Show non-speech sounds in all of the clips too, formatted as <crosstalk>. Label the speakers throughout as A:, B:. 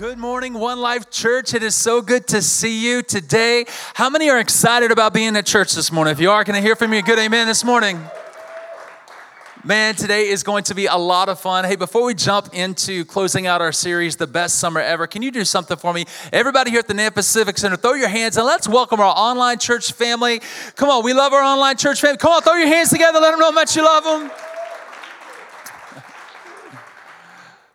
A: Good morning, One Life Church. It is so good to see you today. How many are excited about being at church this morning? If you are, can I hear from you? Good amen this morning. Man, today is going to be a lot of fun. Hey, before we jump into closing out our series, The Best Summer Ever, can you do something for me? Everybody here at the Nampa Civic Center, throw your hands and let's welcome our online church family. Come on, we love our online church family. Come on, throw your hands together, let them know how much you love them.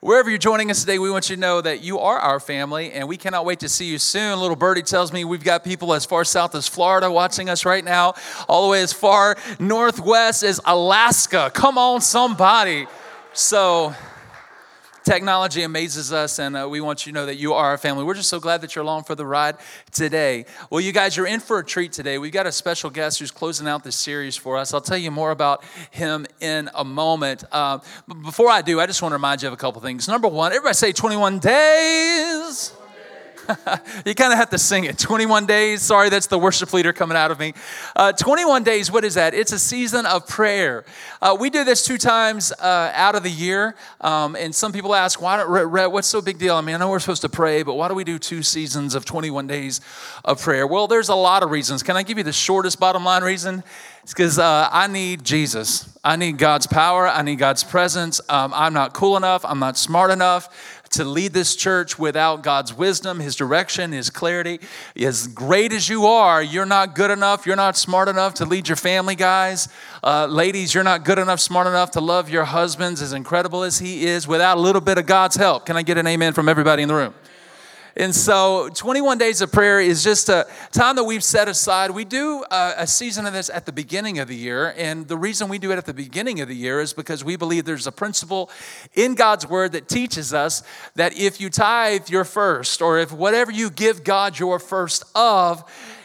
A: Wherever you're joining us today, we want you to know that you are our family and we cannot wait to see you soon. Little Birdie tells me we've got people as far south as Florida watching us right now, all the way as far northwest as Alaska. Come on, somebody. So, Technology amazes us, and uh, we want you to know that you are our family. We're just so glad that you're along for the ride today. Well, you guys, you're in for a treat today. We've got a special guest who's closing out this series for us. I'll tell you more about him in a moment. Uh, but before I do, I just want to remind you of a couple things. Number one, everybody say 21 days. <laughs> you kind of have to sing it. 21 days. Sorry, that's the worship leader coming out of me. Uh, 21 days, what is that? It's a season of prayer. Uh, we do this two times uh, out of the year. Um, and some people ask, why don't, what's so big deal? I mean, I know we're supposed to pray, but why do we do two seasons of 21 days of prayer? Well, there's a lot of reasons. Can I give you the shortest bottom line reason? It's because uh, I need Jesus. I need God's power. I need God's presence. Um, I'm not cool enough. I'm not smart enough to lead this church without God's wisdom, His direction, His clarity. As great as you are, you're not good enough. You're not smart enough to lead your family, guys. Uh, ladies, you're not good enough, smart enough to love your husbands as incredible as He is without a little bit of God's help. Can I get an amen from everybody in the room? And so 21 days of prayer is just a time that we've set aside. We do a, a, season of this at the beginning of the year. And the reason we do it at the beginning of the year is because we believe there's a principle in God's word that teaches us that if you tithe your first, or if whatever you give God your first of,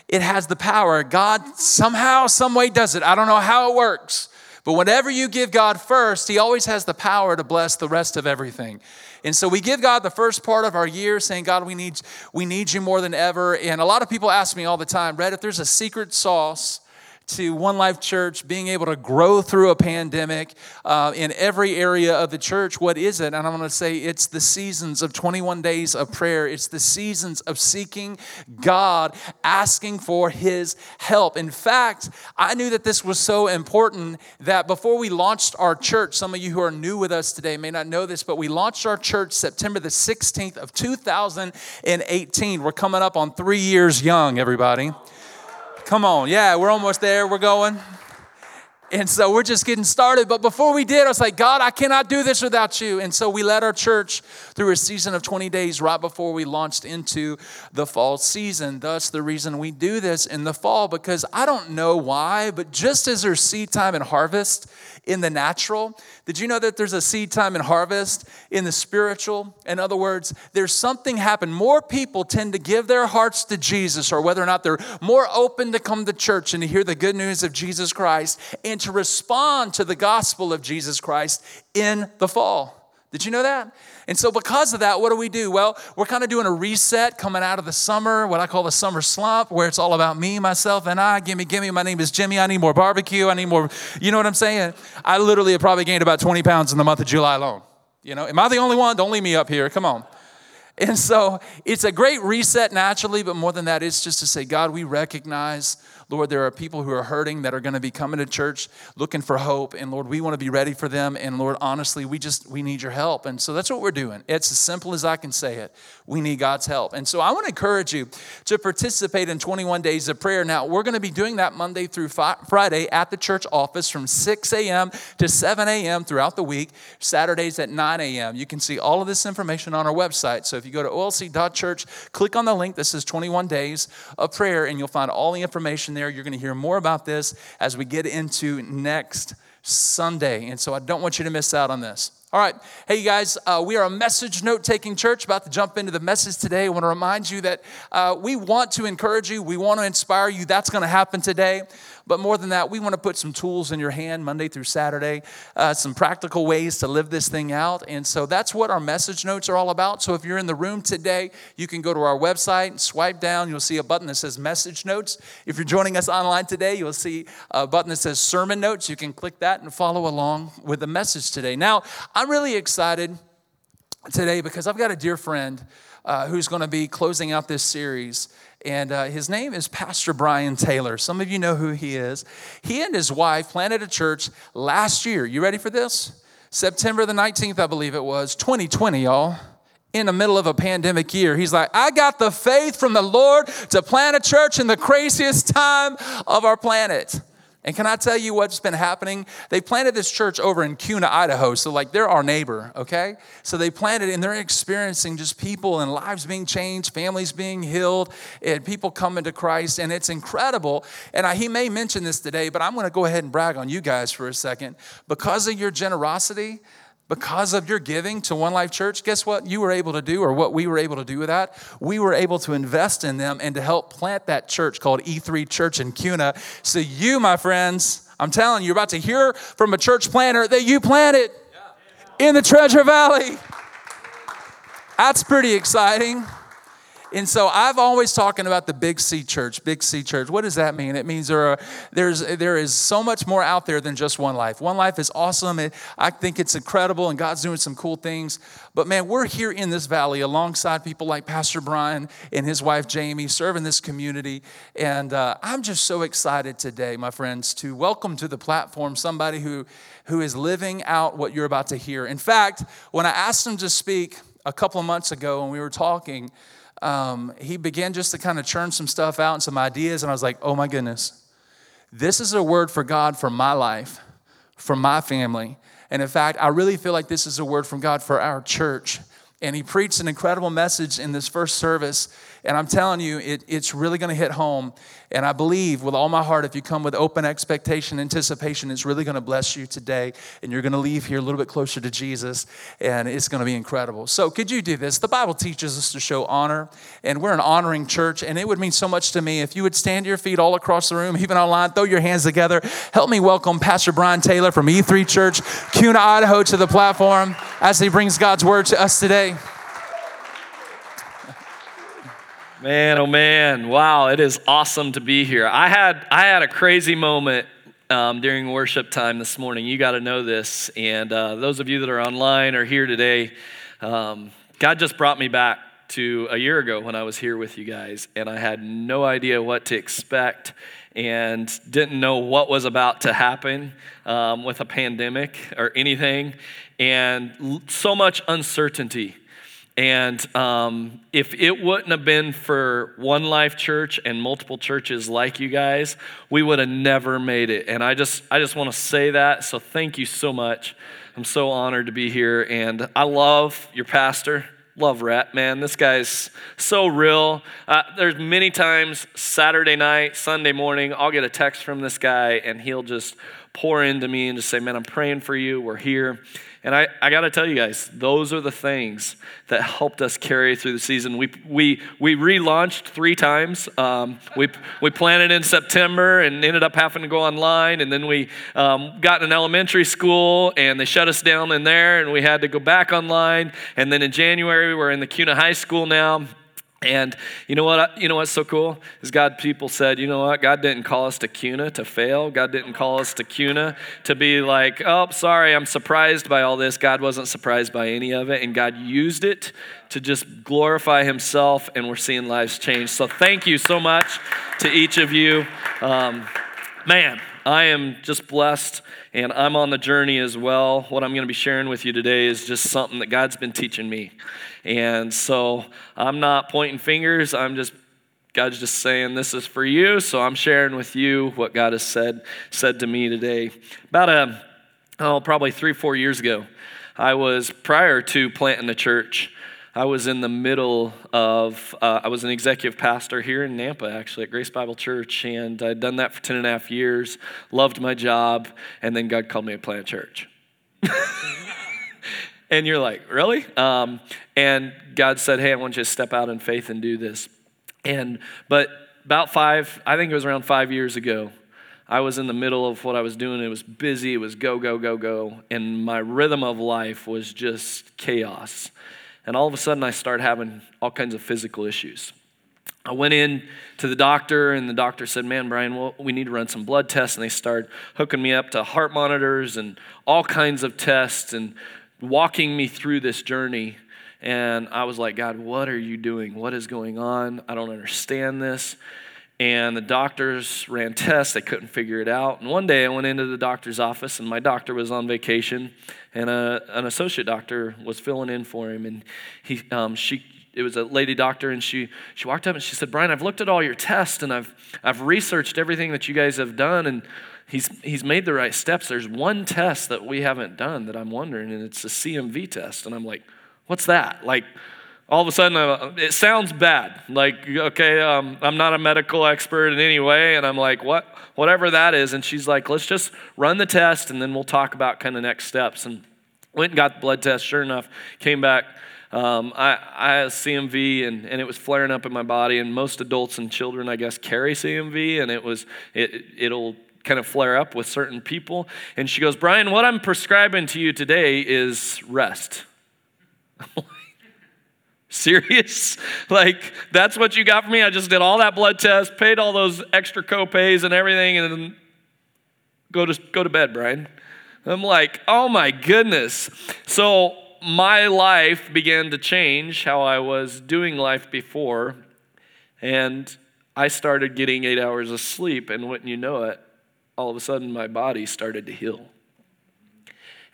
A: it has the power. God somehow, some way does it. I don't know how it works. But whenever you give God first, He always has the power to bless the rest of everything. And so we give God the first part of our year saying, God, we need, we need you more than ever. And a lot of people ask me all the time, Rhett, if there's a secret sauce to One Life Church being able to grow through a pandemic uh, in every area of the church. What is it? And I'm going to say it's the seasons of 21 days of prayer. It's the seasons of seeking God, asking for His help. In fact, I knew that this was so important that before we launched our church, some of you who are new with us today may not know this, but we launched our church September the 16th of 2018. We're coming up on three years young, everybody. Come on. Yeah, we're almost there. We're going. And so we're just getting started. But before we did, I was like, God, I cannot do this without you. And so we led our church through a season of 20 days right before we launched into the fall season. Thus, the reason we do this in the fall, because I don't know why, but just as there's seed time and harvest in the natural, did you know that there's a seed time and harvest in the spiritual? In other words, there's something happen. More people tend to give their hearts to Jesus, or whether or not they're more open to come to church and to hear the good news of Jesus Christ and to respond to the gospel of Jesus Christ in the fall. Did you know that? And so, because of that, what do we do? Well, we're kind of doing a reset coming out of the summer, what I call the summer slump, where it's all about me, myself, and I. Gimme, gimme. My name is Jimmy. I need more barbecue. I need more. You know what I'm saying? I literally have probably gained about 20 pounds in the month of July alone. You know, am I the only one? Don't leave me up here. Come on. And so, it's a great reset naturally, but more than that, it's just to say, God, we recognize Lord, there are people who are hurting that are going to be coming to church looking for hope. And Lord, we want to be ready for them. And Lord, honestly, we just, we need your help. And so that's what we're doing. It's as simple as I can say it. We need God's help. And so I want to encourage you to participate in 21 days of prayer. Now, we're going to be doing that Monday through Friday at the church office from 6 a.m. to 7 a.m. throughout the week, Saturdays at 9 a.m. You can see all of this information on our website. So if you go to olc.church, click on the link that says 21 days of prayer, and you'll find all the information there there. You're going to hear more about this as we get into next Sunday. And so I don't want you to miss out on this. All right. Hey, you guys, uh, we are a message note taking church about to jump into the message today. I want to remind you that uh, we want to encourage you, we want to inspire you. That's going to happen today. But more than that, we want to put some tools in your hand Monday through Saturday, uh, some practical ways to live this thing out. And so that's what our message notes are all about. So if you're in the room today, you can go to our website, swipe down, you'll see a button that says message notes. If you're joining us online today, you'll see a button that says sermon notes. You can click that and follow along with the message today. Now, I'm really excited today because I've got a dear friend uh, who's going to be closing out this series. And uh, his name is Pastor Brian Taylor. Some of you know who he is. He and his wife planted a church last year. You ready for this? September the 19th, I believe it was, 2020, y'all. In the middle of a pandemic year, he's like, I got the faith from the Lord to plant a church in the craziest time of our planet. And can I tell you what's been happening? They planted this church over in Kuna, Idaho. So, like, they're our neighbor, okay? So, they planted and they're experiencing just people and lives being changed, families being healed, and people coming to Christ. And it's incredible. And I, he may mention this today, but I'm going to go ahead and brag on you guys for a second. Because of your generosity, because of your giving to One Life Church, guess what you were able to do, or what we were able to do with that? We were able to invest in them and to help plant that church called E3 Church in Kuna. So, you, my friends, I'm telling you, you're about to hear from a church planter that you planted in the Treasure Valley. That's pretty exciting. And so I've always talking about the Big C Church. Big C Church. What does that mean? It means there are, there's there is so much more out there than just one life. One life is awesome. It, I think it's incredible, and God's doing some cool things. But man, we're here in this valley alongside people like Pastor Brian and his wife Jamie, serving this community. And uh, I'm just so excited today, my friends, to welcome to the platform somebody who who is living out what you're about to hear. In fact, when I asked him to speak a couple of months ago, when we were talking um, he began just to kind of churn some stuff out and some ideas. And I was like, oh my goodness, this is a word for God for my life, for my family. And in fact, I really feel like this is a word from God for our church. And he preached an incredible message in this first service. And I'm telling you, it, it's really going to hit home. And I believe with all my heart, if you come with open expectation, anticipation, it's really going to bless you today. And you're going to leave here a little bit closer to Jesus. And it's going to be incredible. So, could you do this? The Bible teaches us to show honor. And we're an honoring church. And it would mean so much to me if you would stand to your feet all across the room, <laughs> even online, throw your hands together. Help me welcome Pastor Brian Taylor from E3 Church, Kuna, Idaho, to the platform as he brings God's word to us today.
B: Man, oh man, wow! It is awesome to be here. I had I had a crazy moment um, during worship time this morning. You got to know this, and uh, those of you that are online or here today, um, God just brought me back to a year ago when I was here with you guys, and I had no idea what to expect and didn't know what was about to happen um, with a pandemic or anything, and so much uncertainty. And um, if it wouldn't have been for One Life Church and multiple churches like you guys, we would have never made it. And I just, I just want to say that. So thank you so much. I'm so honored to be here. And I love your pastor. Love Rhett, man. This guy's so real. Uh, there's many times Saturday night, Sunday morning, I'll get a text from this guy and he'll just pour into me and just say, Man, I'm praying for you. We're here. And I, I got to tell you guys, those are the things that helped us carry through the season. We, we, we relaunched three times. Um, we, we planted in September and ended up having to go online. And then we um, got an elementary school and they shut us down in there and we had to go back online. And then in January, we're in the Kuna High School now. And you know what? You know what's so cool is God. People said, you know what? God didn't call us to Kuna to fail. God didn't call us to Kuna to be like, oh, sorry, I'm surprised by all this. God wasn't surprised by any of it, and God used it to just glorify Himself, and we're seeing lives change. So thank you so much to each of you. Um, man, I am just blessed and I'm on the journey as well. What I'm going to be sharing with you today is just something that God's been teaching me. And so I'm not pointing fingers, I'm just God's just saying this is for you, so I'm sharing with you what God has said said to me today. About a oh, probably 3 4 years ago, I was prior to planting the church I was in the middle of, uh, I was an executive pastor here in Nampa, actually, at Grace Bible Church, and I'd done that for 10 and a half years, loved my job, and then God called me to plant a church. <laughs> and you're like, really? Um, and God said, hey, I want you to step out in faith and do this. And, but about five, I think it was around five years ago, I was in the middle of what I was doing. It was busy, it was go, go, go, go. And my rhythm of life was just chaos. And all of a sudden, I started having all kinds of physical issues. I went in to the doctor, and the doctor said, Man, Brian, well, we need to run some blood tests. And they started hooking me up to heart monitors and all kinds of tests and walking me through this journey. And I was like, God, what are you doing? What is going on? I don't understand this. And the doctors ran tests, they couldn't figure it out. And one day I went into the doctor's office, and my doctor was on vacation, and a, an associate doctor was filling in for him. And he, um, she, it was a lady doctor, and she, she walked up and she said, Brian, I've looked at all your tests, and I've, I've researched everything that you guys have done, and he's, he's made the right steps. There's one test that we haven't done that I'm wondering, and it's a CMV test. And I'm like, what's that? Like, all of a sudden, it sounds bad. Like, okay, um, I'm not a medical expert in any way. And I'm like, what? Whatever that is. And she's like, let's just run the test and then we'll talk about kind of next steps. And went and got the blood test. Sure enough, came back. Um, I, I had CMV and, and it was flaring up in my body. And most adults and children, I guess, carry CMV. And it was, it, it'll kind of flare up with certain people. And she goes, Brian, what I'm prescribing to you today is rest. <laughs> Serious? <laughs> Like, that's what you got for me? I just did all that blood test, paid all those extra copays and everything, and then go to, go to bed, Brian. I'm like, oh my goodness. So, my life began to change how I was doing life before, and I started getting eight hours of sleep, and wouldn't you know it, all of a sudden my body started to heal.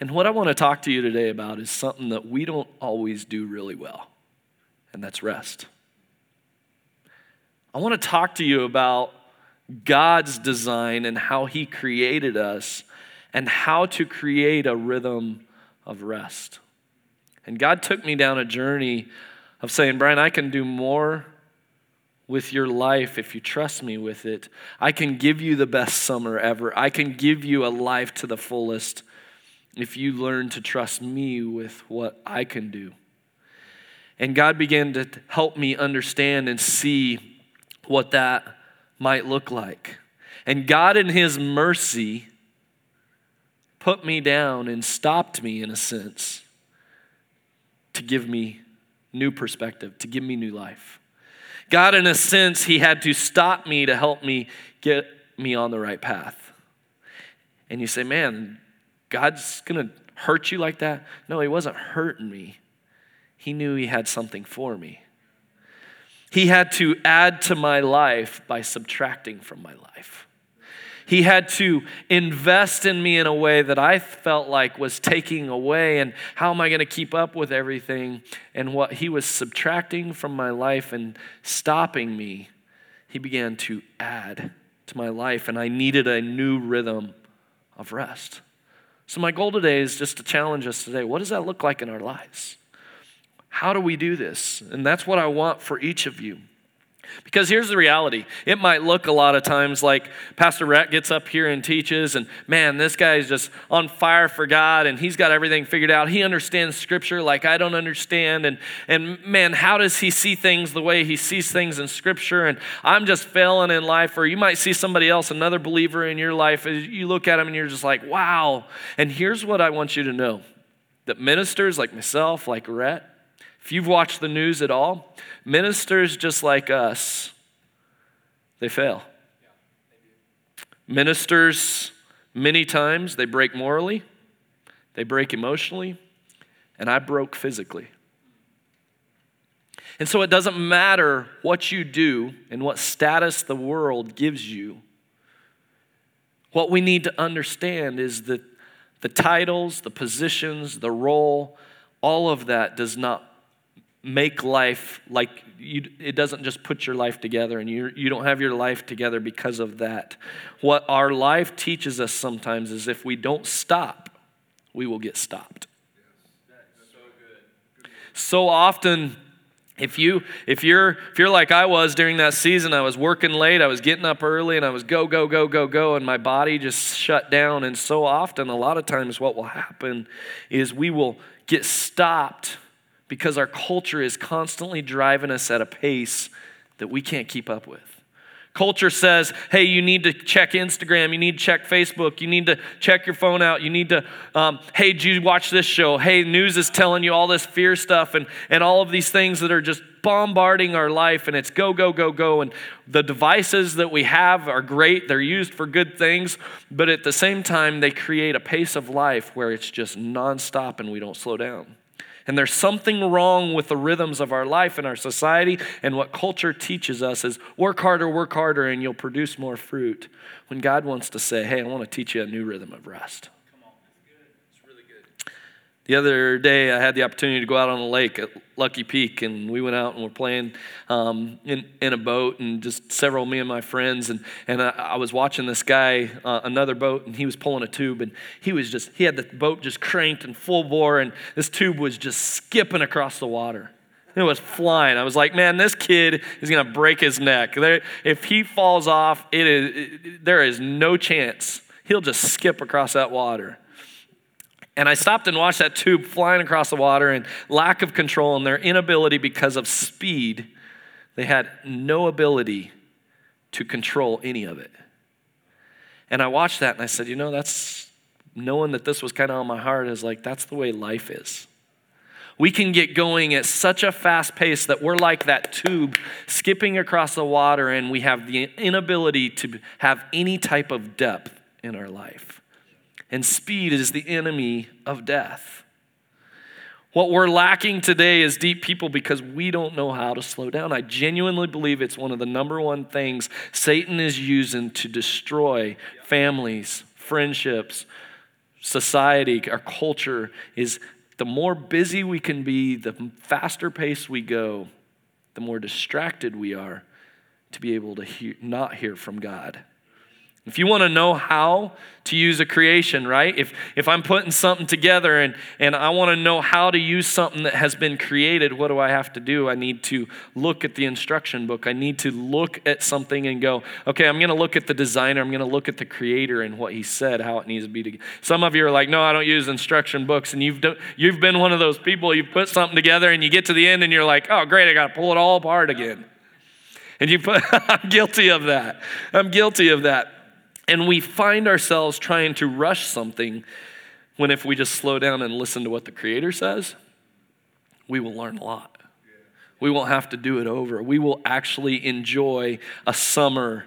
B: And what I want to talk to you today about is something that we don't always do really well, and that's rest. I want to talk to you about God's design and how He created us and how to create a rhythm of rest. And God took me down a journey of saying, Brian, I can do more with your life if you trust me with it. I can give you the best summer ever. I can give you a life to the fullest if you learn to trust me with what I can do. And God began to help me understand and see what that might look like. And God, in His mercy, put me down and stopped me in a sense to give me new perspective, to give me new life. God, in a sense, He had to stop me to help me get me on the right path. And you say, man, God's going to hurt you like that? No, He wasn't hurting me. He knew He had something for me. He had to add to my life by subtracting from my life. He had to invest in me in a way that I felt like was taking away. And how am I going to keep up with everything? And what he was subtracting from my life and stopping me, he began to add to my life. And I needed a new rhythm of rest. So, my goal today is just to challenge us today. What does that look like in our lives? How do we do this? And that's what I want for each of you. Because here's the reality. It might look a lot of times like Pastor Rhett gets up here and teaches, and man, this guy is just on fire for God and he's got everything figured out. He understands scripture like I don't understand. And, and man, how does he see things the way he sees things in scripture? And I'm just failing in life. Or you might see somebody else, another believer in your life, as you look at him and you're just like, wow. And here's what I want you to know that ministers like myself, like Rhett, if you've watched the news at all, ministers just like us, they fail. Ministers, many times, they break morally, they break emotionally, and I broke physically. And so it doesn't matter what you do and what status the world gives you. What we need to understand is that the titles, the positions, the role, all of that does not make life like you, it doesn't just put your life together and you, you don't have your life together because of that. What our life teaches us sometimes is if we don't stop, we will get stopped. So often, If you if you're if you're like I was during that season, I was working late, I was getting up early and I was go go go go go and my body just shut down and so often a lot of times what will happen is we will get stopped because our culture is constantly driving us at a pace that we can't keep up with. Culture says, hey, you need to check Instagram, you need to check Facebook, you need to check your phone out, you need to, um, hey, did you watch this show? Hey, news is telling you all this fear stuff and, and all of these things that are just bombarding our life, and it's go, go, go, go. And the devices that we have are great, they're used for good things, but at the same time, they create a pace of life where it's just nonstop and we don't slow down. And there's something wrong with the rhythms of our life and our society. And what culture teaches us is work harder, work harder, and you'll produce more fruit. When God wants to say, hey, I want to teach you a new rhythm of rest. The other day, I had the opportunity to go out on a lake at Lucky Peak, and we went out and we're playing um, in, in a boat, and just several me and my friends, and, and I, I was watching this guy, uh, another boat, and he was pulling a tube, and he was just, he had the boat just cranked and full bore, and this tube was just skipping across the water. It was flying. I was like, man, this kid is going to break his neck. There, if he falls off, it is, it, there is no chance. He'll just skip across that water. And I stopped and watched that tube flying across the water and lack of control and their inability because of speed. They had no ability to control any of it. And I watched that and I said, you know, that's knowing that this was kind of on my heart is like, that's the way life is. We can get going at such a fast pace that we're like that tube skipping across the water and we have the inability to have any type of depth in our life and speed is the enemy of death. What we're lacking today is deep people because we don't know how to slow down. I genuinely believe it's one of the number one things Satan is using to destroy families, friendships, society, our culture is the more busy we can be, the faster pace we go, the more distracted we are to be able to hear, not hear from God. If you want to know how to use a creation, right? If, if I'm putting something together and, and I want to know how to use something that has been created, what do I have to do? I need to look at the instruction book. I need to look at something and go, okay, I'm going to look at the designer. I'm going to look at the creator and what he said, how it needs to be. Together. Some of you are like, no, I don't use instruction books. And you've, do, you've been one of those people, you put something together and you get to the end and you're like, oh, great, I got to pull it all apart again. And you put, <laughs> I'm guilty of that. I'm guilty of that. And we find ourselves trying to rush something when if we just slow down and listen to what the Creator says, we will learn a lot. We won't have to do it over. We will actually enjoy a summer.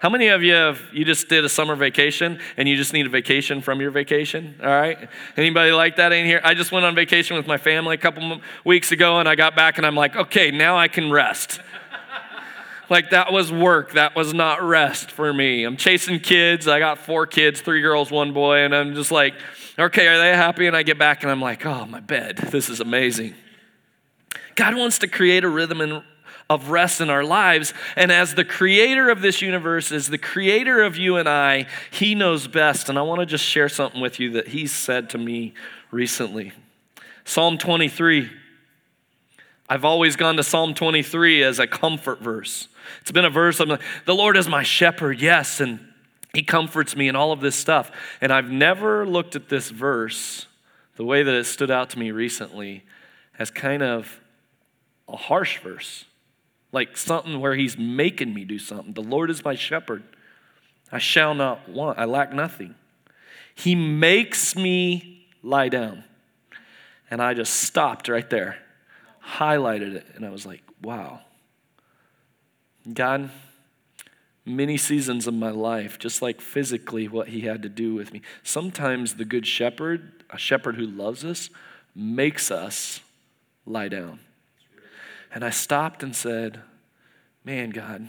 B: How many of you have you just did a summer vacation and you just need a vacation from your vacation? All right. Anybody like that in here? I just went on vacation with my family a couple weeks ago and I got back and I'm like, okay, now I can rest. Like that was work. That was not rest for me. I'm chasing kids. I got four kids, three girls, one boy, and I'm just like, okay, are they happy? And I get back and I'm like, oh, my bed. This is amazing. God wants to create a rhythm of rest in our lives. And as the creator of this universe, as the creator of you and I, He knows best. And I want to just share something with you that He said to me recently. Psalm 23. I've always gone to Psalm 23 as a comfort verse. It's been a verse, I'm like, the Lord is my shepherd, yes, and he comforts me and all of this stuff. And I've never looked at this verse the way that it stood out to me recently as kind of a harsh verse, like something where he's making me do something. The Lord is my shepherd. I shall not want, I lack nothing. He makes me lie down. And I just stopped right there, highlighted it, and I was like, wow. God, many seasons of my life, just like physically what he had to do with me. Sometimes the good shepherd, a shepherd who loves us, makes us lie down. And I stopped and said, Man, God,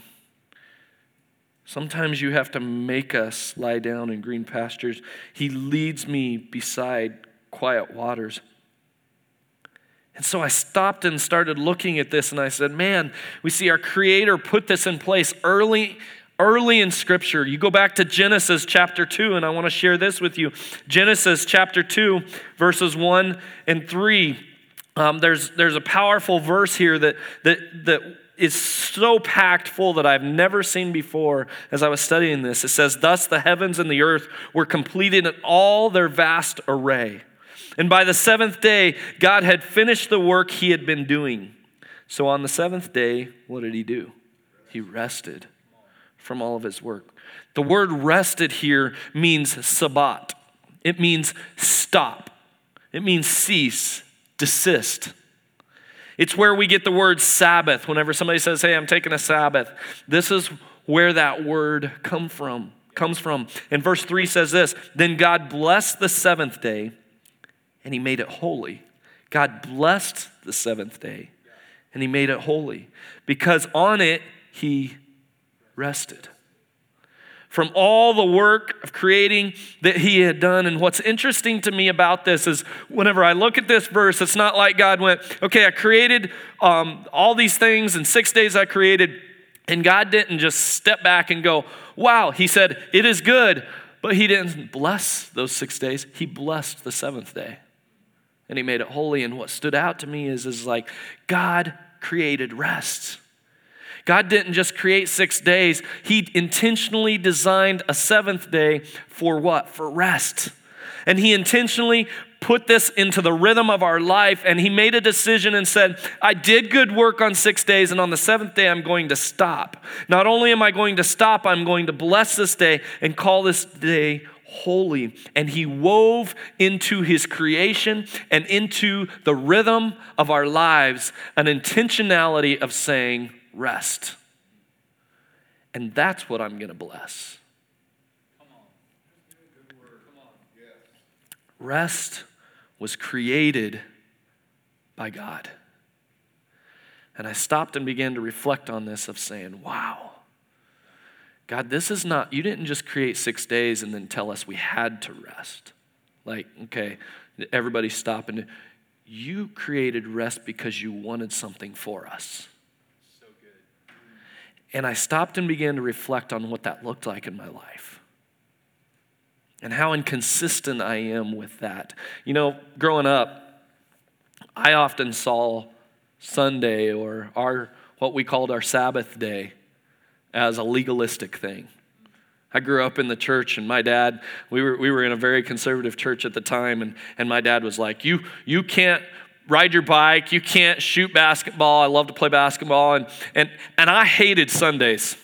B: sometimes you have to make us lie down in green pastures. He leads me beside quiet waters. And so I stopped and started looking at this and I said, man, we see our Creator put this in place early. Early in Scripture, you go back to Genesis chapter 2, and I want to share this with you. Genesis chapter 2, verses 1 and 3. um, there's, there's a powerful verse here that, that, that is so packed full that I've never seen before as I was studying this. It says, Thus the heavens and the earth were completed in all their vast array. And by the seventh day, God had finished the work he had been doing. So on the seventh day, what did he do? He rested from all of his work. The word rested here means sabbat, it means stop, it means cease, desist. It's where we get the word Sabbath. Whenever somebody says, "Hey, I'm taking a Sabbath," this is where that word come from, comes from. And verse 3 says this, "Then God blessed the seventh day and he made it holy." God blessed the seventh day and he made it holy because on it he rested from all the work of creating that he had done. And what's interesting to me about this is whenever I look at this verse, it's not like God went, okay, I created um, all these things in six days I created, and God didn't just step back and go, wow. He said, it is good, but he didn't bless those six days. He blessed the seventh day. And he made it holy. And what stood out to me is, is like God created rest. God didn't just create six days, He intentionally designed a seventh day for what? For rest. And He intentionally put this into the rhythm of our life and He made a decision and said, I did good work on six days, and on the seventh day, I'm going to stop. Not only am I going to stop, I'm going to bless this day and call this day holy. And he wove into his creation and into the rhythm of our lives an intentionality of saying, rest. And that's what I'm going to bless. Rest was created by God. And I stopped and began to reflect on this of saying, wow, God, this is not, you didn't just create six days and then tell us we had to rest. Like, okay, everybody stop and you created rest because you wanted something for us. So good. And I stopped and began to reflect on what that looked like in my life and how inconsistent I am with that. You know, growing up, I often saw Sunday or our what we called our Sabbath day as a legalistic thing. I grew up in the church, and my dad, we were, we were in a very conservative church at the time, and, and my dad was like, you, you can't ride your bike, you can't shoot basketball. I love to play basketball. And, and, and I hated Sundays.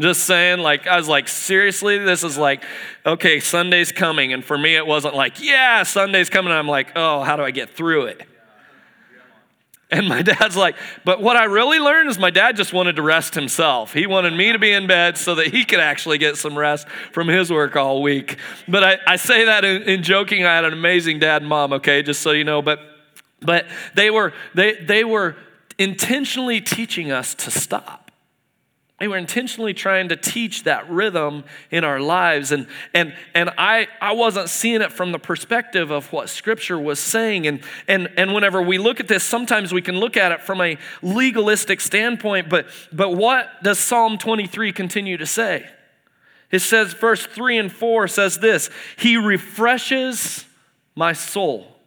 B: Just saying, like, I was like, seriously, this is like, okay, Sunday's coming. And for me, it wasn't like, yeah, Sunday's coming. I'm like, oh, how do I get through it? And my <laughs> dad's like, but what I really learned is my dad just wanted to rest himself. He wanted me to be in bed so that he could actually get some rest from his work all week. But I, I say that in, in joking. I had an amazing dad and mom, okay, just so you know. But but they were, they, they were intentionally teaching us to stop. Were intentionally trying to teach that rhythm in our lives. And, and, and I, I wasn't seeing it from the perspective of what Scripture was saying. And, and, and whenever we look at this, sometimes we can look at it from a legalistic standpoint. But, but what does Psalm 23 continue to say? It says, verse 3 and 4 says this He refreshes my soul.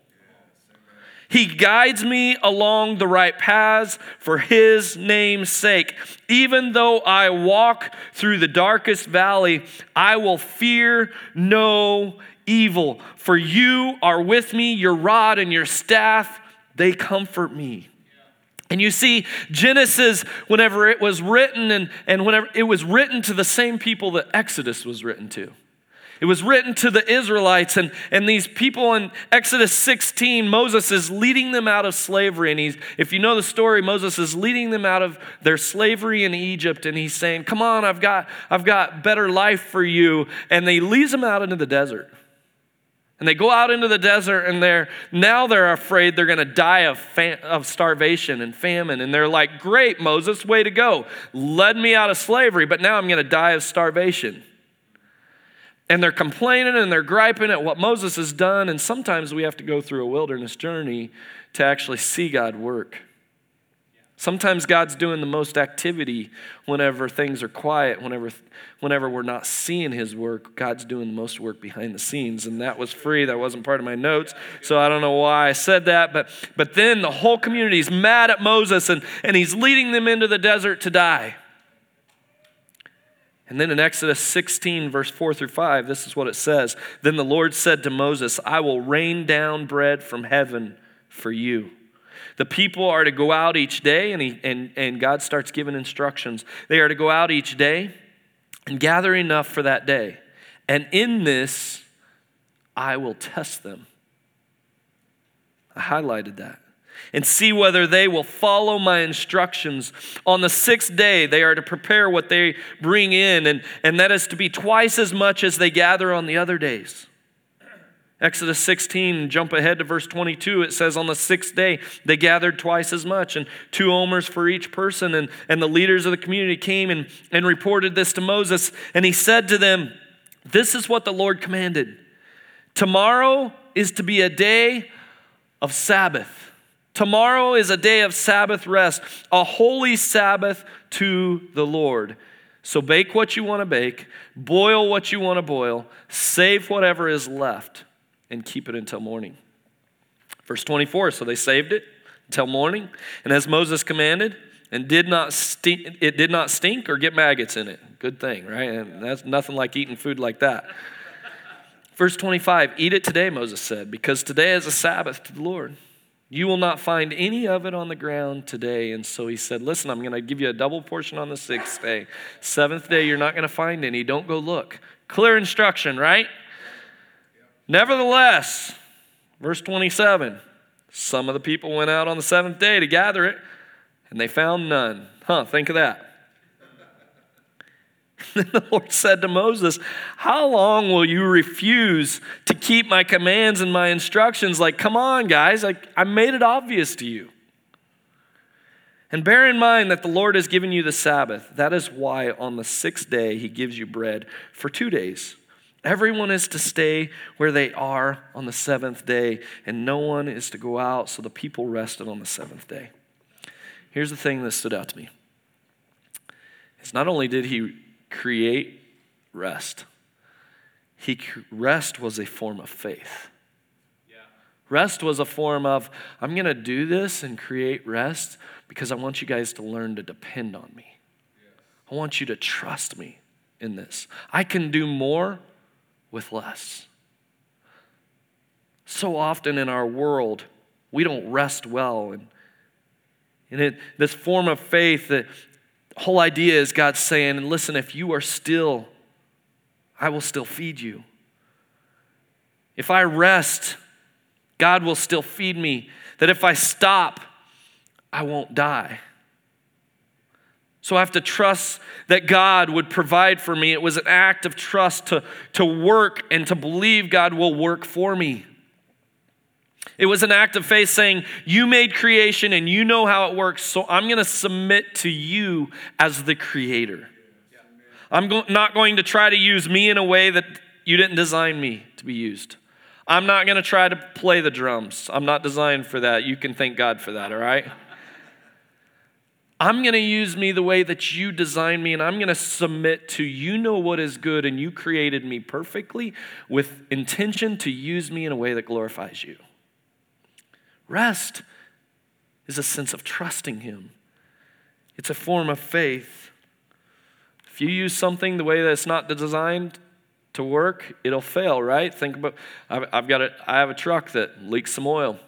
B: He guides me along the right paths for his name's sake. Even though I walk through the darkest valley, I will fear no evil. For you are with me, your rod and your staff, they comfort me. And you see, Genesis, whenever it was written, and, and whenever it was written to the same people that Exodus was written to. It was written to the Israelites, and, and these people in Exodus 16, Moses is leading them out of slavery. And he's, if you know the story, Moses is leading them out of their slavery in Egypt, and he's saying, Come on, I've got, I've got better life for you. And they leads them out into the desert. And they go out into the desert and they're now they're afraid they're going to die of, fam- of starvation and famine. And they're like, Great, Moses, way to go. Led me out of slavery, but now I'm going to die of starvation and they're complaining and they're griping at what Moses has done. And sometimes we have to go through a wilderness journey to actually see God work. Sometimes God's doing the most activity whenever things are quiet, whenever, whenever we're not seeing His work. God's doing the most work behind the scenes. And that was free. That wasn't part of my notes. So I don't know why I said that. But, but then the whole community is mad at Moses and, and he's leading them into the desert to die. And then in Exodus 16, verse 4 through 5, this is what it says Then the Lord said to Moses, I will rain down bread from heaven for you. The people are to go out each day, and, he, and, and God starts giving instructions. They are to go out each day and gather enough for that day. And in this, I will test them. I highlighted that. And see whether they will follow my instructions. On the sixth day, they are to prepare what they bring in, and, and that is to be twice as much as they gather on the other days. Exodus 16, jump ahead to verse 22, it says, On the sixth day, they gathered twice as much, and two omers for each person. And, and the leaders of the community came and, and reported this to Moses. And he said to them, This is what the Lord commanded. Tomorrow is to be a day of Sabbath. Tomorrow is a day of Sabbath rest, a holy Sabbath to the Lord. So bake what you want to bake, boil what you want to boil, save whatever is left and keep it until morning. Verse 24 So they saved it until morning, and as Moses commanded, and did not stink, it did not stink or get maggots in it. Good thing, right? And that's nothing like eating food like that. Verse 25 Eat it today, Moses said, because today is a Sabbath to the Lord. You will not find any of it on the ground today. And so he said, Listen, I'm going to give you a double portion on the sixth day. Seventh day, you're not going to find any. Don't go look. Clear instruction, right? Nevertheless, verse 27 some of the people went out on the seventh day to gather it, and they found none. Huh, think of that. <laughs> Then the Lord said to Moses, How long will you refuse to keep my commands and my instructions? Like, come on, guys, like, I made it obvious to you. And bear in mind that the Lord has given you the Sabbath. That is why on the sixth day he gives you bread for two days. Everyone is to stay where they are on the seventh day, and no one is to go out, so the people rested on the seventh day. Here's the thing that stood out to me. It's not only did he create rest, he rest was a form of faith. Rest was a form of, I'm going to do this and create rest because I want you guys to learn to depend on me. I want you to trust me in this. I can do more with less. So often in our world, we don't rest well. And, and it, this form of faith, whole idea is God saying, and listen, if you are still, I will still feed you. If I rest, God will still feed me. That if I stop, I won't die. So I have to trust that God would provide for me. It was an act of trust to, to work and to believe God will work for me. It was an act of faith saying, You made creation and you know how it works, so I'm going to submit to you as the creator. I'm go- not going to try to use me in a way that you didn't design me to be used. I'm not going to try to play the drums. I'm not designed for that. You can thank God for that, all right? I'm going to use me the way that you designed me, and I'm going to submit to you know what is good, and you created me perfectly with intention to use me in a way that glorifies you. Rest is a sense of trusting Him, it's a form of faith. If you use something the way that it's not designed to work, it'll fail, right? Think about I've, got a, I have a truck that leaks some oil.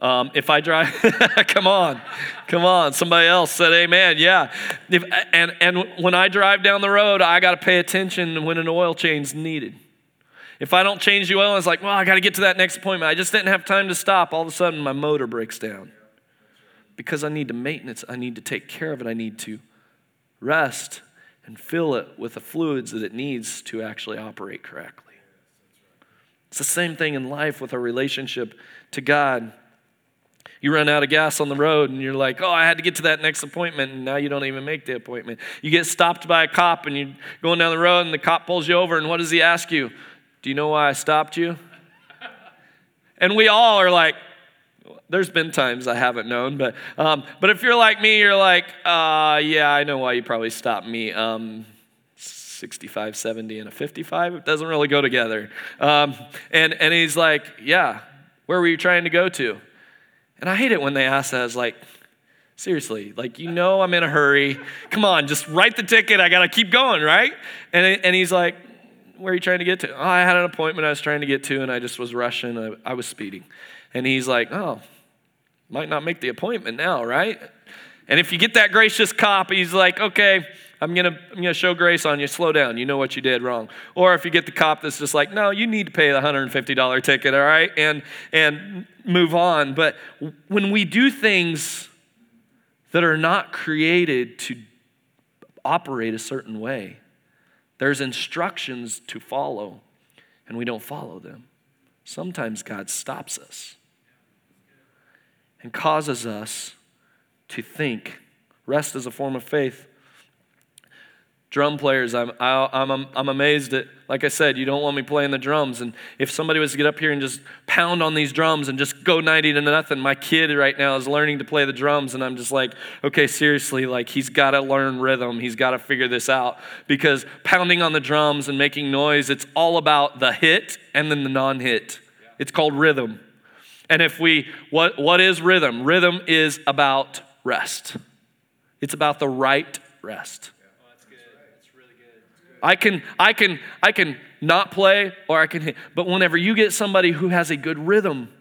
B: Um, if I drive, <laughs> come on, come on. Somebody else said amen. Yeah. If, and, and when I drive down the road, I got to pay attention when an oil change is needed. If I don't change the oil, it's like, well, I got to get to that next appointment. I just didn't have time to stop. All of a sudden, my motor breaks down because I need to maintenance. I need to take care of it. I need to rest and fill it with the fluids that it needs to actually operate correctly. It's the same thing in life with our relationship to God. You run out of gas on the road and you're like, oh, I had to get to that next appointment, and now you don't even make the appointment. You get stopped by a cop and you're going down the road and the cop pulls you over, and what does he ask you? Do you know why I stopped you? And we all are like, There's been times I haven't known, but um, but if you're like me, you're like, uh, yeah, I know why you probably stopped me. Um, 65, 70, and a 55. It doesn't really go together. Um, and, and he's like, Yeah, where were you trying to go to? And I hate it when they ask that. It's like, Seriously, like, you know, I'm in a hurry. Come on, just write the ticket. I got to keep going, right? And, and he's like, Where are you trying to get to? Oh, I had an appointment I was trying to get to, and I just was rushing. I, I was speeding. And he's like, Oh, might not make the appointment now, right? And if you get that gracious cop, he's like, okay, I'm gonna, I'm gonna show grace on you. Slow down. You know what you did wrong. Or if you get the cop that's just like, no, you need to pay the $150 ticket, all right, and and move on. But when we do things that are not created to operate a certain way, there's instructions to follow, and we don't follow them. Sometimes God stops us and causes us to think. Rest is a form of faith. Drum players, I'm, I, am i I'm amazed at, like I said, you don't want me playing the drums. And if somebody was to get up here and just pound on these drums and just go 90 to nothing, my kid right now is learning to play the drums. And I'm just like, okay, seriously, like he's got to learn rhythm. He's got to figure this out. Because pounding on the drums and making noise, it's all about the hit and then the non hit. It's called rhythm. And if we, what, what is rhythm? Rhythm is about rest. It's about the right rest. I can, I can, I can not play or I can hit. But whenever you get somebody who has a good rhythm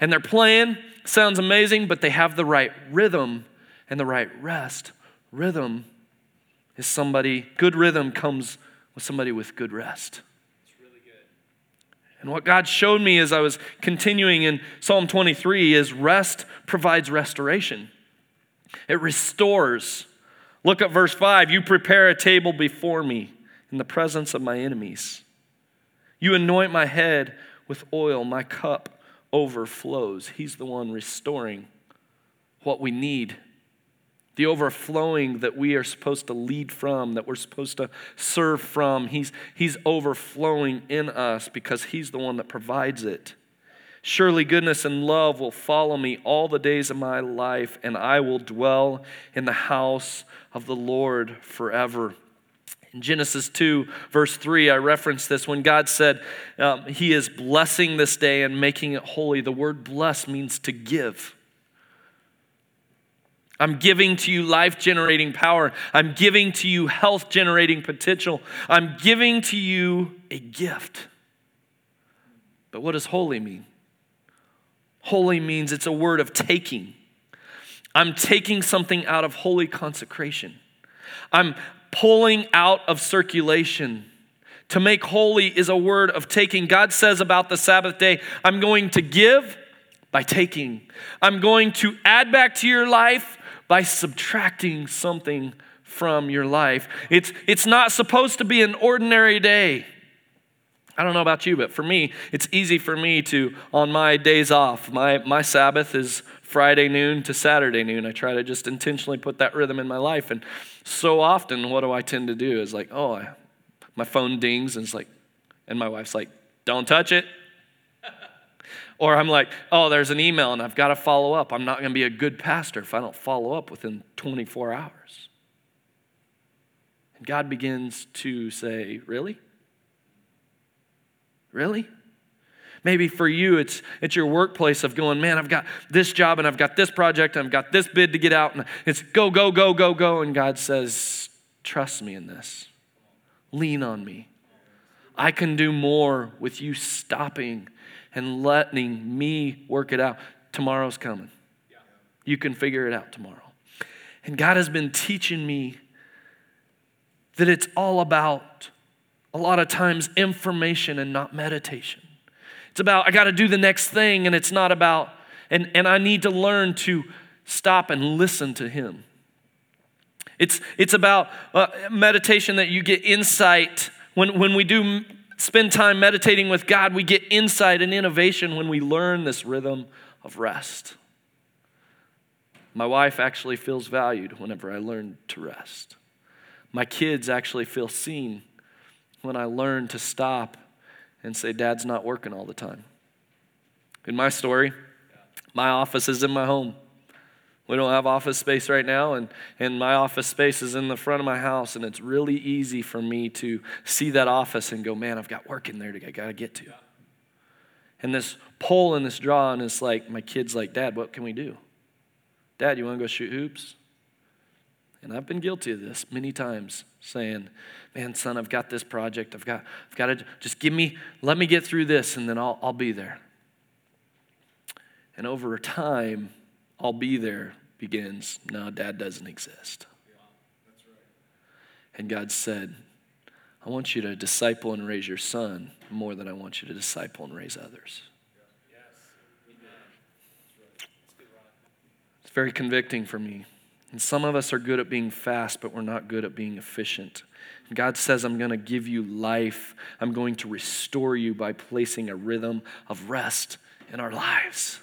B: and they're playing, sounds amazing, but they have the right rhythm and the right rest. Rhythm is somebody, good rhythm comes with somebody with good rest. And what God showed me as I was continuing in Psalm 23 is rest provides restoration. It restores. Look at verse 5 You prepare a table before me in the presence of my enemies. You anoint my head with oil, my cup overflows. He's the one restoring what we need the overflowing that we are supposed to lead from, that we're supposed to serve from. He's, he's overflowing in us because He's the one that provides it. Surely goodness and love will follow me all the days of my life, and I will dwell in the house of the Lord forever. In Genesis 2, verse 3, I referenced this when God said um, He is blessing this day and making it holy. The word bless means to give. I'm giving to you life generating power. I'm giving to you health generating potential. I'm giving to you a gift. But what does holy mean? Holy means it's a word of taking. I'm taking something out of holy consecration. I'm pulling out of circulation. To make holy is a word of taking. God says about the Sabbath day, I'm going to give by taking. I'm going to add back to your life by subtracting something from your life. It's, it's not supposed to be an ordinary day. I don't know about you, but for me, it's easy for me to, on my days off, my, my Sabbath is Friday noon to Saturday noon. I try to just intentionally put that rhythm in my life. And so often, what do I tend to do is like, oh, I, my phone dings and it's like, and my wife's like, don't touch it. <laughs> Or I'm like, oh, there's an email and I've got to follow up. I'm not going to be a good pastor if I don't follow up within 24 hours. And God begins to say, really? Really? Maybe for you, it's, it's your workplace of going, man, I've got this job and I've got this project and I've got this bid to get out. And it's go, go, go, go, go. And God says, trust me in this. Lean on me. I can do more with you stopping and letting me work it out. Tomorrow's coming. You can figure it out tomorrow. And God has been teaching me that it's all about a lot of times information and not meditation. It's about, I got to do the next thing, and it's not about, and, and I need to learn to stop and listen to Him. It's, it's about uh, meditation that you get insight. When, when we do spend time meditating with God, we get insight and innovation when we learn this rhythm of rest. My wife actually feels valued whenever I learn to rest. My kids actually feel seen when I learn to stop and say, Dad's not working all the time. In my story, My office is in my home. We don't have office space right now, and, and my office space is in the front of my house, and it's really easy for me to see that office and go, man, I've got work in there to I gotta get to. And this pull and this draw, and it's like my kid's like, Dad, what can we do? Dad, you wanna go shoot hoops? And I've been guilty of this many times, saying, Man, son, I've got this project. I've got, I've got to just give me, let me get through this, and then I'll, I'll be there. And over time, I'll be there begins, no, dad doesn't exist. And God said, I want you to disciple and raise your son more than I want you to disciple and raise others. It's very convicting for me. And some of us are good at being fast, but we're not good at being efficient. God says, I'm going to give you life. I'm going to restore you by placing a rhythm of rest in our lives.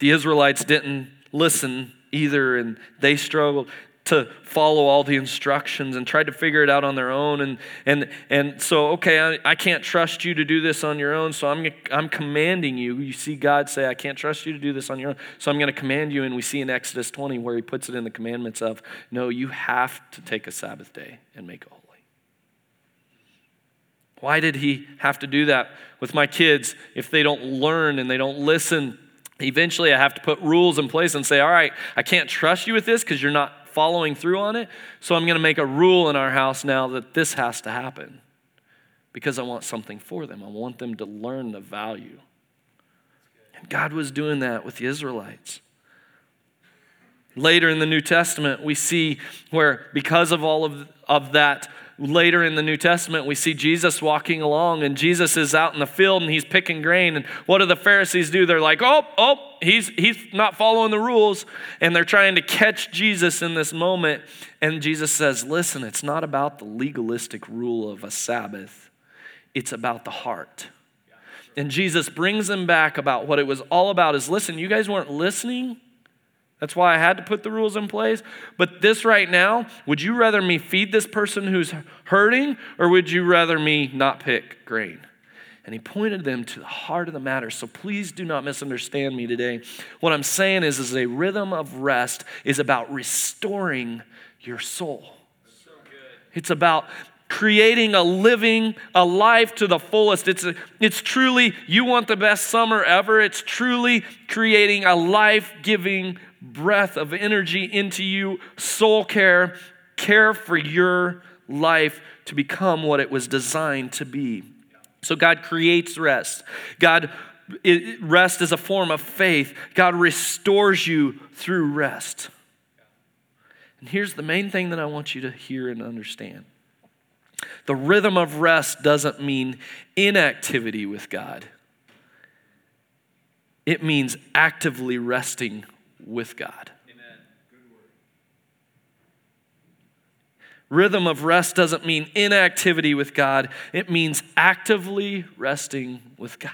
B: The Israelites didn't listen either, and they struggled to follow all the instructions and tried to figure it out on their own. And, and, and so, okay, I, I can't trust you to do this on your own, so I'm, I'm commanding you. You see God say, I can't trust you to do this on your own, so I'm going to command you. And we see in Exodus 20 where he puts it in the commandments of, no, you have to take a Sabbath day and make it holy. Why did he have to do that with my kids if they don't learn and they don't listen? Eventually, I have to put rules in place and say, all right, I can't trust you with this because you're not following through on it. So I'm going to make a rule in our house now that this has to happen because I want something for them. I want them to learn the value. And God was doing that with the Israelites. Later in the New Testament, we see where, because of all of, of that later in the New Testament, we see Jesus walking along, and Jesus is out in the field and he's picking grain. And what do the Pharisees do? They're like, oh, oh, he's, he's not following the rules. And they're trying to catch Jesus in this moment. And Jesus says, listen, it's not about the legalistic rule of a Sabbath, it's about the heart. And Jesus brings them back about what it was all about is listen, you guys weren't listening that's why I had to put the rules in place. But this right now, would you rather me feed this person who's hurting, or would you rather me not pick grain? And he pointed them to the heart of the matter. So please do not misunderstand me today. What I'm saying is, is a rhythm of rest is about restoring your soul. So it's about creating a living a life to the fullest it's a, it's truly you want the best summer ever it's truly creating a life-giving breath of energy into you, soul care, care for your life to become what it was designed to be. So God creates rest. God rest is a form of faith. God restores you through rest. And here's the main thing that I want you to hear and understand. The rhythm of rest doesn't mean inactivity with God. It means actively resting with God. Rhythm of rest doesn't mean inactivity with God, it means actively resting with God.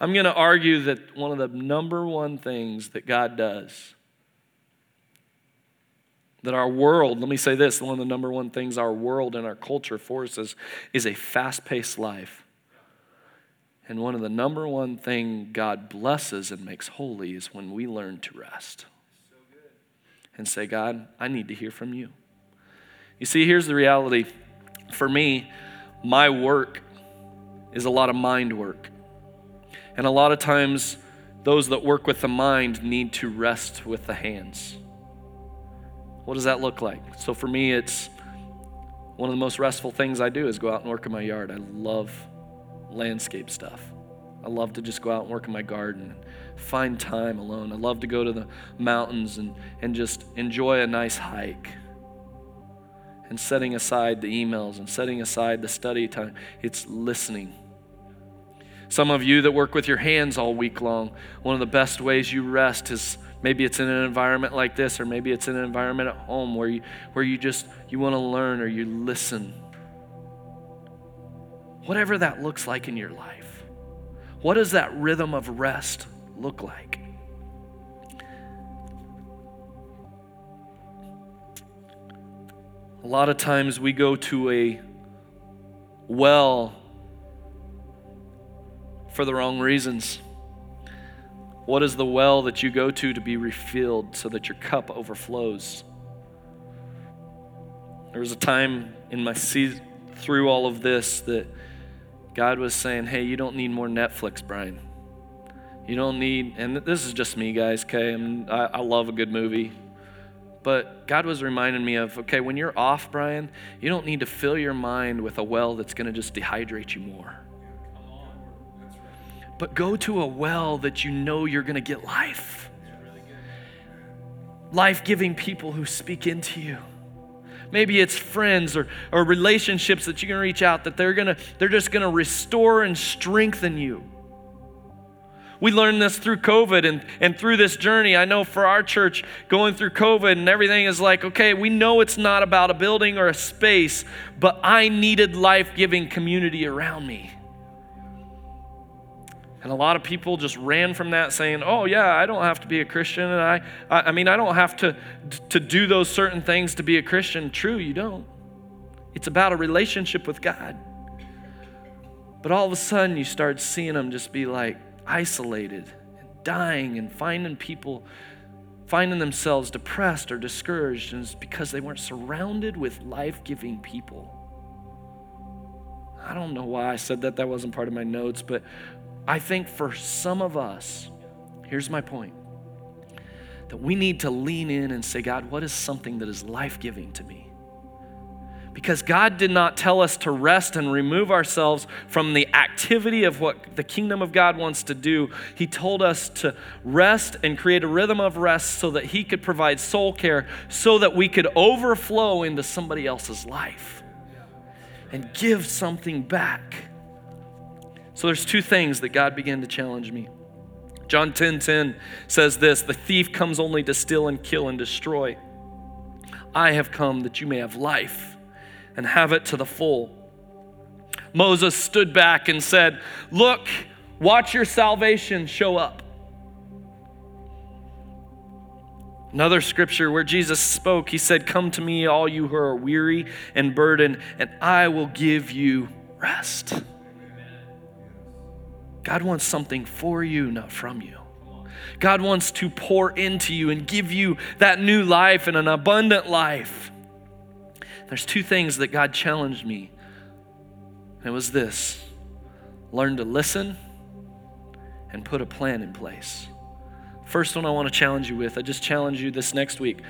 B: I'm going to argue that one of the number one things that God does, that our world, let me say this, one of the number one things our world and our culture forces is a fast paced life. And one of the number one thing God blesses and makes holy is when we learn to rest. and say, God, I need to hear from you. You see, here's the reality. For me, my work is a lot of mind work. And a lot of times, those that work with the mind need to rest with the hands. What does that look like? So for me, it's one of the most restful things I do is go out and work in my yard. I love landscape stuff. I love to just go out and work in my garden and find time alone. I love to go to the mountains and, and just enjoy a nice hike. And setting aside the emails and setting aside the study time, it's listening. Some of you that work with your hands all week long, one of the best ways you rest is maybe it's in an environment like this or maybe it's in an environment at home where you where you just you want to learn or you listen whatever that looks like in your life. What does that rhythm of rest look like? A lot of times we go to a well for the wrong reasons. What is the well that you go to to be refilled so that your cup overflows? There was a time in my through all of this that God was saying, Hey, you don't need more Netflix, Brian. You don't need, and this is just me, guys, okay? I, I love a good movie. But God was reminding me of, okay, when you're off, Brian, you don't need to fill your mind with a well that's going to just dehydrate you more. But go to a well that you know you're going to get life. Life giving people who speak into you. Maybe it's friends or, or relationships that you can reach out that they're gonna they're just gonna restore and strengthen you. We learned this through COVID and, and through this journey. I know for our church, going through COVID and everything is like, okay, we know it's not about a building or a space, but I needed life giving community around me. And a lot of people just ran from that saying, oh, yeah, I don't have to be a Christian. And I, I, I mean, I don't have to, to do those certain things to be a Christian. True, you don't. It's about a relationship with God. But all of a sudden, you start seeing them just be like isolated and dying and finding people finding themselves depressed or discouraged. And it's because they weren't surrounded with life giving people. I don't know why I said that. That wasn't part of my notes, but I think for some of us, here's my point that we need to lean in and say, God, what is something that is life giving to me? Because God did not tell us to rest and remove ourselves from the activity of what the kingdom of God wants to do. He told us to rest and create a rhythm of rest so that He could provide soul care, so that we could overflow into somebody else's life and give something back. So there's two things that God began to challenge me. John 10:10 10, 10 says this, "The thief comes only to steal and kill and destroy. I have come that you may have life and have it to the full." Moses stood back and said, "Look, watch your salvation show up." Another scripture where Jesus spoke, he said, Come to me, all you who are weary and burdened, and I will give you rest. God wants something for you, not from you. God wants to pour into you and give you that new life and an abundant life. There's two things that God challenged me. It was this learn to listen and put a plan in place. First one I want to challenge you with, I just challenge you this next week.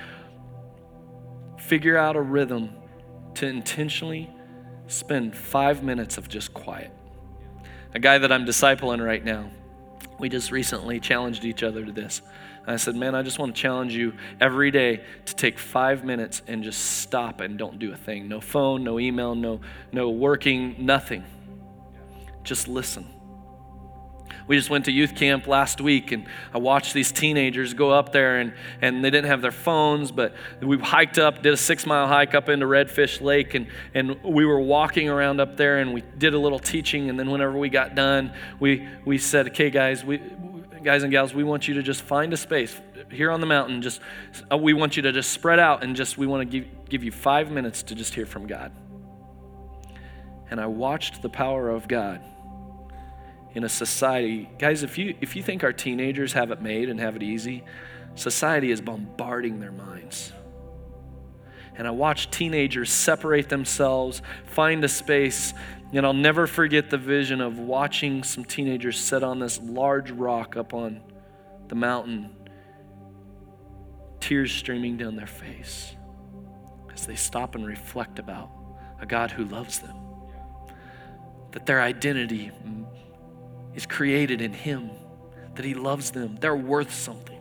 B: Figure out a rhythm to intentionally spend five minutes of just quiet a guy that I'm discipling right now, we just recently challenged each other to this. I said, Man, I just want to challenge you every day to take five minutes and just stop and don't do a thing. No phone, no email, no, no working, nothing. Just listen. We just went to youth camp last week and I watched these teenagers go up there and, and they didn't have their phones, but we hiked up, did a six mile hike up into Redfish Lake and, and we were walking around up there and we did a little teaching. And then whenever we got done, we, we said, okay, guys, we, guys and gals, we want you to just find a space here on the mountain. Just, uh, we want you to just spread out and just, we want to give, give you five minutes to just hear from God. And I watched the power of God in a society. Guys, if you, if you think our teenagers have it made and have it easy, society is bombarding their minds. And I watch teenagers separate themselves, find a space, and I'll never forget the vision of watching some teenagers sit on this large rock up on the mountain, tears streaming down their face as they stop and reflect about a God who loves them. That their identity is created in Him, that He loves them. They're worth something.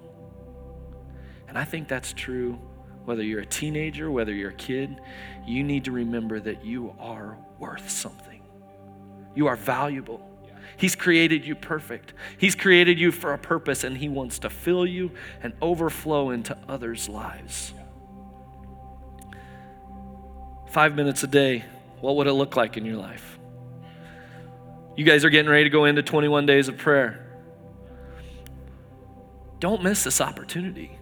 B: And I think that's true whether you're a teenager, whether you're a kid. You need to remember that you are worth something. You are valuable. He's created you perfect. He's created you for a purpose, and He wants to fill you and overflow into others' lives. Five minutes a day, what would it look like in your life? You guys are getting ready to go into 21 days of prayer. Don't miss this opportunity.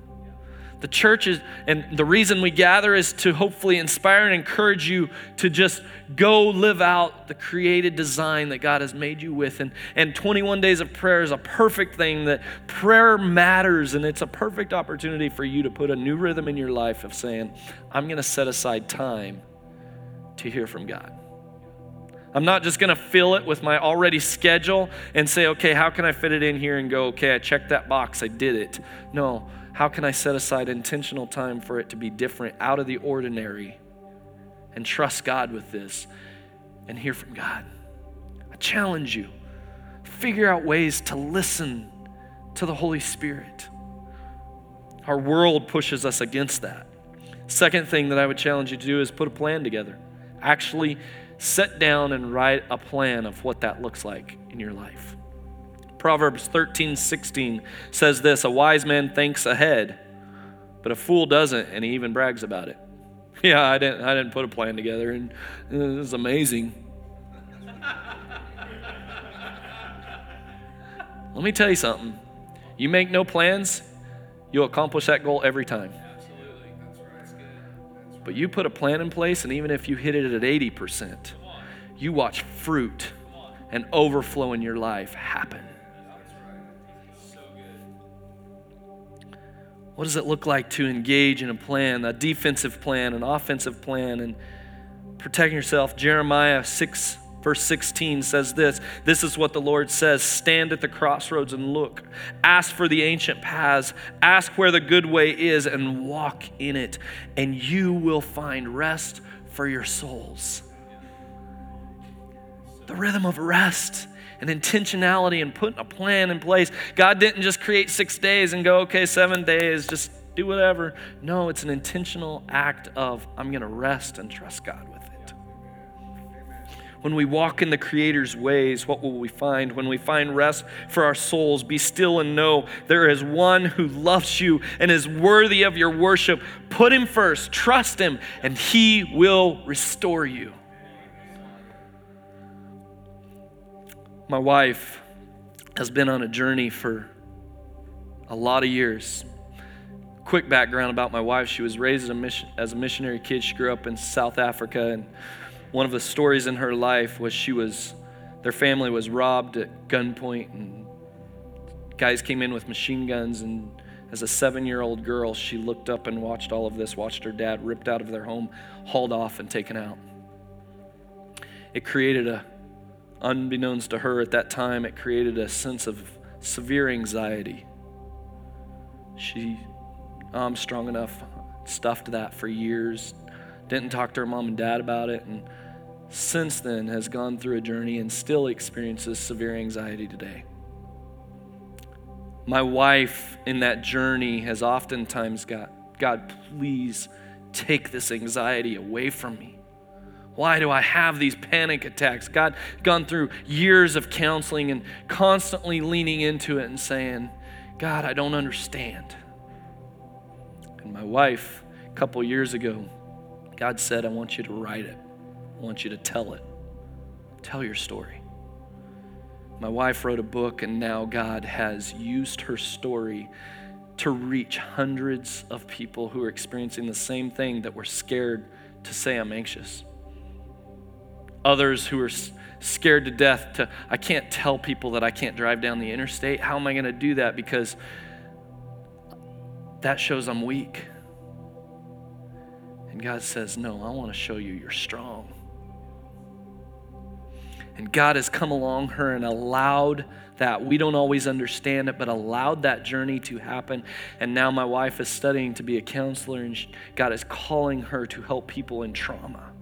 B: The church is, and the reason we gather is to hopefully inspire and encourage you to just go live out the created design that God has made you with. And, and 21 days of prayer is a perfect thing that prayer matters, and it's a perfect opportunity for you to put a new rhythm in your life of saying, I'm going to set aside time to hear from God. I'm not just going to fill it with my already schedule and say, okay, how can I fit it in here and go, okay, I checked that box, I did it. No, how can I set aside intentional time for it to be different, out of the ordinary, and trust God with this and hear from God? I challenge you. Figure out ways to listen to the Holy Spirit. Our world pushes us against that. Second thing that I would challenge you to do is put a plan together. Actually, sit down and write a plan of what that looks like in your life. Proverbs 13, 16 says this A wise man thinks ahead, but a fool doesn't, and he even brags about it. <laughs> Yeah, I didn't, I didn't put a plan together, and uh, it was amazing. <laughs> Let me tell you something. You make no plans, you'll accomplish that goal every time. But you put a plan in place, and even if you hit it at 80%, you watch fruit and overflow in your life happen. What does it look like to engage in a plan, a defensive plan, an offensive plan, and protecting yourself? Jeremiah 6 Verse 16 says this This is what the Lord says Stand at the crossroads and look. Ask for the ancient paths. Ask where the good way is and walk in it, and you will find rest for your souls. The rhythm of rest and intentionality and putting a plan in place. God didn't just create six days and go, okay, seven days, just do whatever. No, it's an intentional act of, I'm going to rest and trust God when we walk in the Creator's ways, what will we find? When we find rest for our souls, be still and know there is one who loves you and is worthy of your worship. Put him first, trust him, and he will restore you. My wife has been on a journey for a lot of years. Quick background about my wife she was raised as a, mission, as a missionary kid. She grew up in South Africa and one of the stories in her life was she was, their family was robbed at gunpoint, and guys came in with machine guns. And as a seven year old girl, she looked up and watched all of this, watched her dad ripped out of their home, hauled off, and taken out. It created a, unbeknownst to her at that time, it created a sense of severe anxiety. She, I'm strong enough, stuffed that for years, didn't talk to her mom and dad about it, and since then has gone through a journey and still experiences severe anxiety today. My wife in that journey has oftentimes got, God, please take this anxiety away from me. Why do I have these panic attacks? God, gone through years of counseling and constantly leaning into it and saying, God, I don't understand. And my wife, a couple years ago, God said, I want you to write it. I want you to tell it. Tell your story. My wife wrote a book, and now God has used her story to reach hundreds of people who are experiencing the same thing that were scared to say, I'm anxious. Others who are scared to death to, I can't tell people that I can't drive down the interstate. How am I going to do that? Because that shows I'm weak. And God says, No, I want to show you you're strong. And God has come along her and allowed that. We don't always understand it, but allowed that journey to happen. And now my wife is studying to be a counselor, and God is calling her to help people in trauma.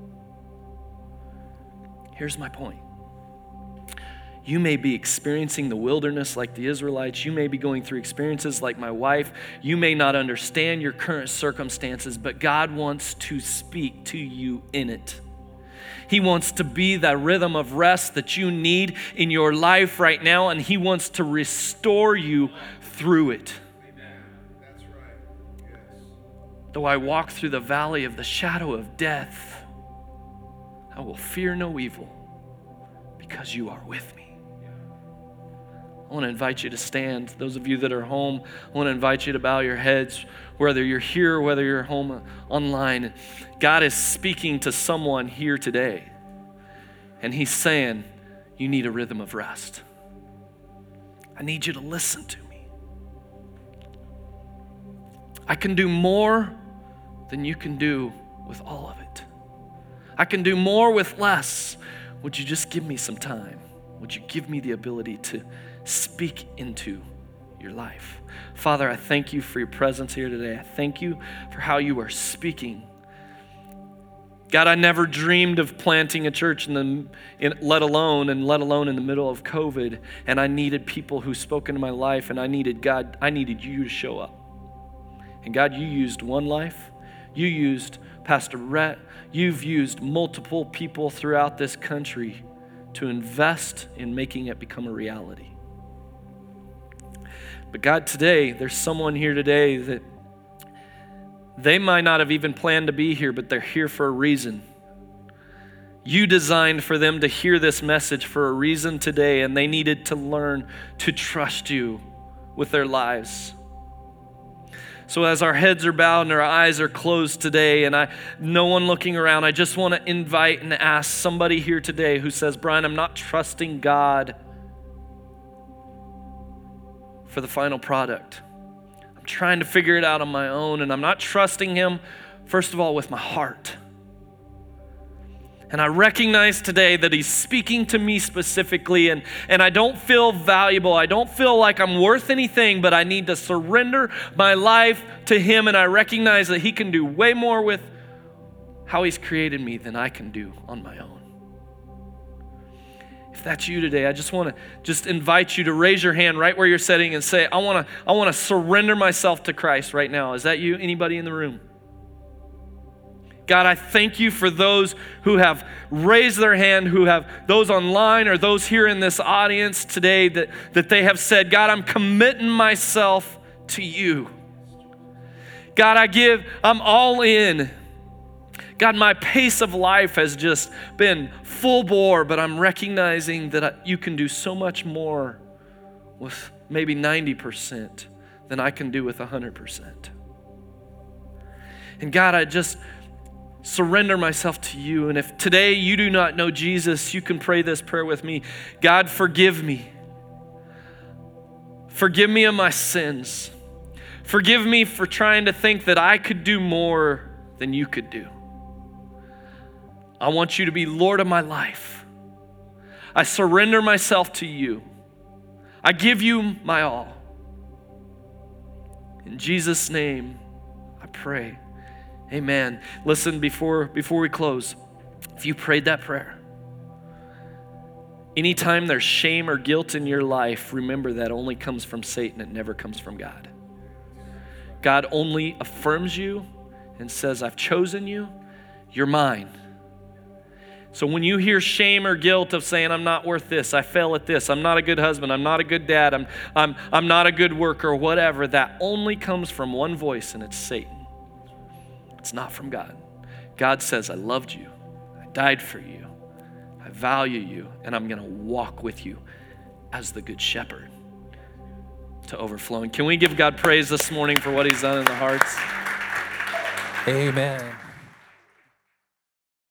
B: Here's my point you may be experiencing the wilderness like the Israelites. You may be going through experiences like my wife. You may not understand your current circumstances, but God wants to speak to you in it. He wants to be that rhythm of rest that you need in your life right now, and He wants to restore you through it. Though I walk through the valley of the shadow of death, I will fear no evil because you are with me. I want to invite you to stand. Those of you that are home, I want to invite you to bow your heads, whether you're here whether you're home online. God is speaking to someone here today, and He's saying, You need a rhythm of rest. I need you to listen to me. I can do more than you can do with all of it. I can do more with less. Would you just give me some time? Would you give me the ability to speak into your life? Father, I thank you for your presence here today. I thank you for how you are speaking. God, I never dreamed of planting a church in the, in, let alone and let alone in the middle of COVID. And I needed people who spoke into my life, and I needed God. I needed you to show up. And God, you used one life. You used Pastor Rhett. You've used multiple people throughout this country to invest in making it become a reality. But God, today, there's someone here today that they might not have even planned to be here, but they're here for a reason. You designed for them to hear this message for a reason today, and they needed to learn to trust you with their lives. So, as our heads are bowed and our eyes are closed today, and I, no one looking around, I just want to invite and ask somebody here today who says, Brian, I'm not trusting God for the final product. I'm trying to figure it out on my own, and I'm not trusting Him, first of all, with my heart. And I recognize today that He's speaking to me specifically, and, and I don't feel valuable. I don't feel like I'm worth anything, but I need to surrender my life to Him, and I recognize that He can do way more with how He's created me than I can do on my own. That's you today, I just want to just invite you to raise your hand right where you're sitting and say, I want to I want to surrender myself to Christ right now. Is that you? Anybody in the room? God, I thank you for those who have raised their hand, who have those online or those here in this audience today that, that they have said, God, I'm committing myself to you. God, I give, I'm all in. God, my pace of life has just been full bore, but I'm recognizing that you can do so much more with maybe 90% than I can do with 100%. And God, I just surrender myself to you. And if today you do not know Jesus, you can pray this prayer with me God, forgive me. Forgive me of my sins. Forgive me for trying to think that I could do more than you could do. I want you to be Lord of my life. I surrender myself to you. I give you my all. In Jesus' name, I pray. Amen. Listen, before, before we close, if you prayed that prayer, anytime there's shame or guilt in your life, remember that only comes from Satan, it never comes from God. God only affirms you and says, I've chosen you, you're mine. So when you hear shame or guilt of saying, I'm not worth this, I fail at this, I'm not a good husband, I'm not a good dad, I'm, I'm, I'm not a good worker, whatever, that only comes from one voice, and it's Satan. It's not from God. God says, I loved you, I died for you, I value you, and I'm going to walk with you as the good shepherd to overflowing. Can we give God praise this morning for what he's done in the hearts?
A: Amen.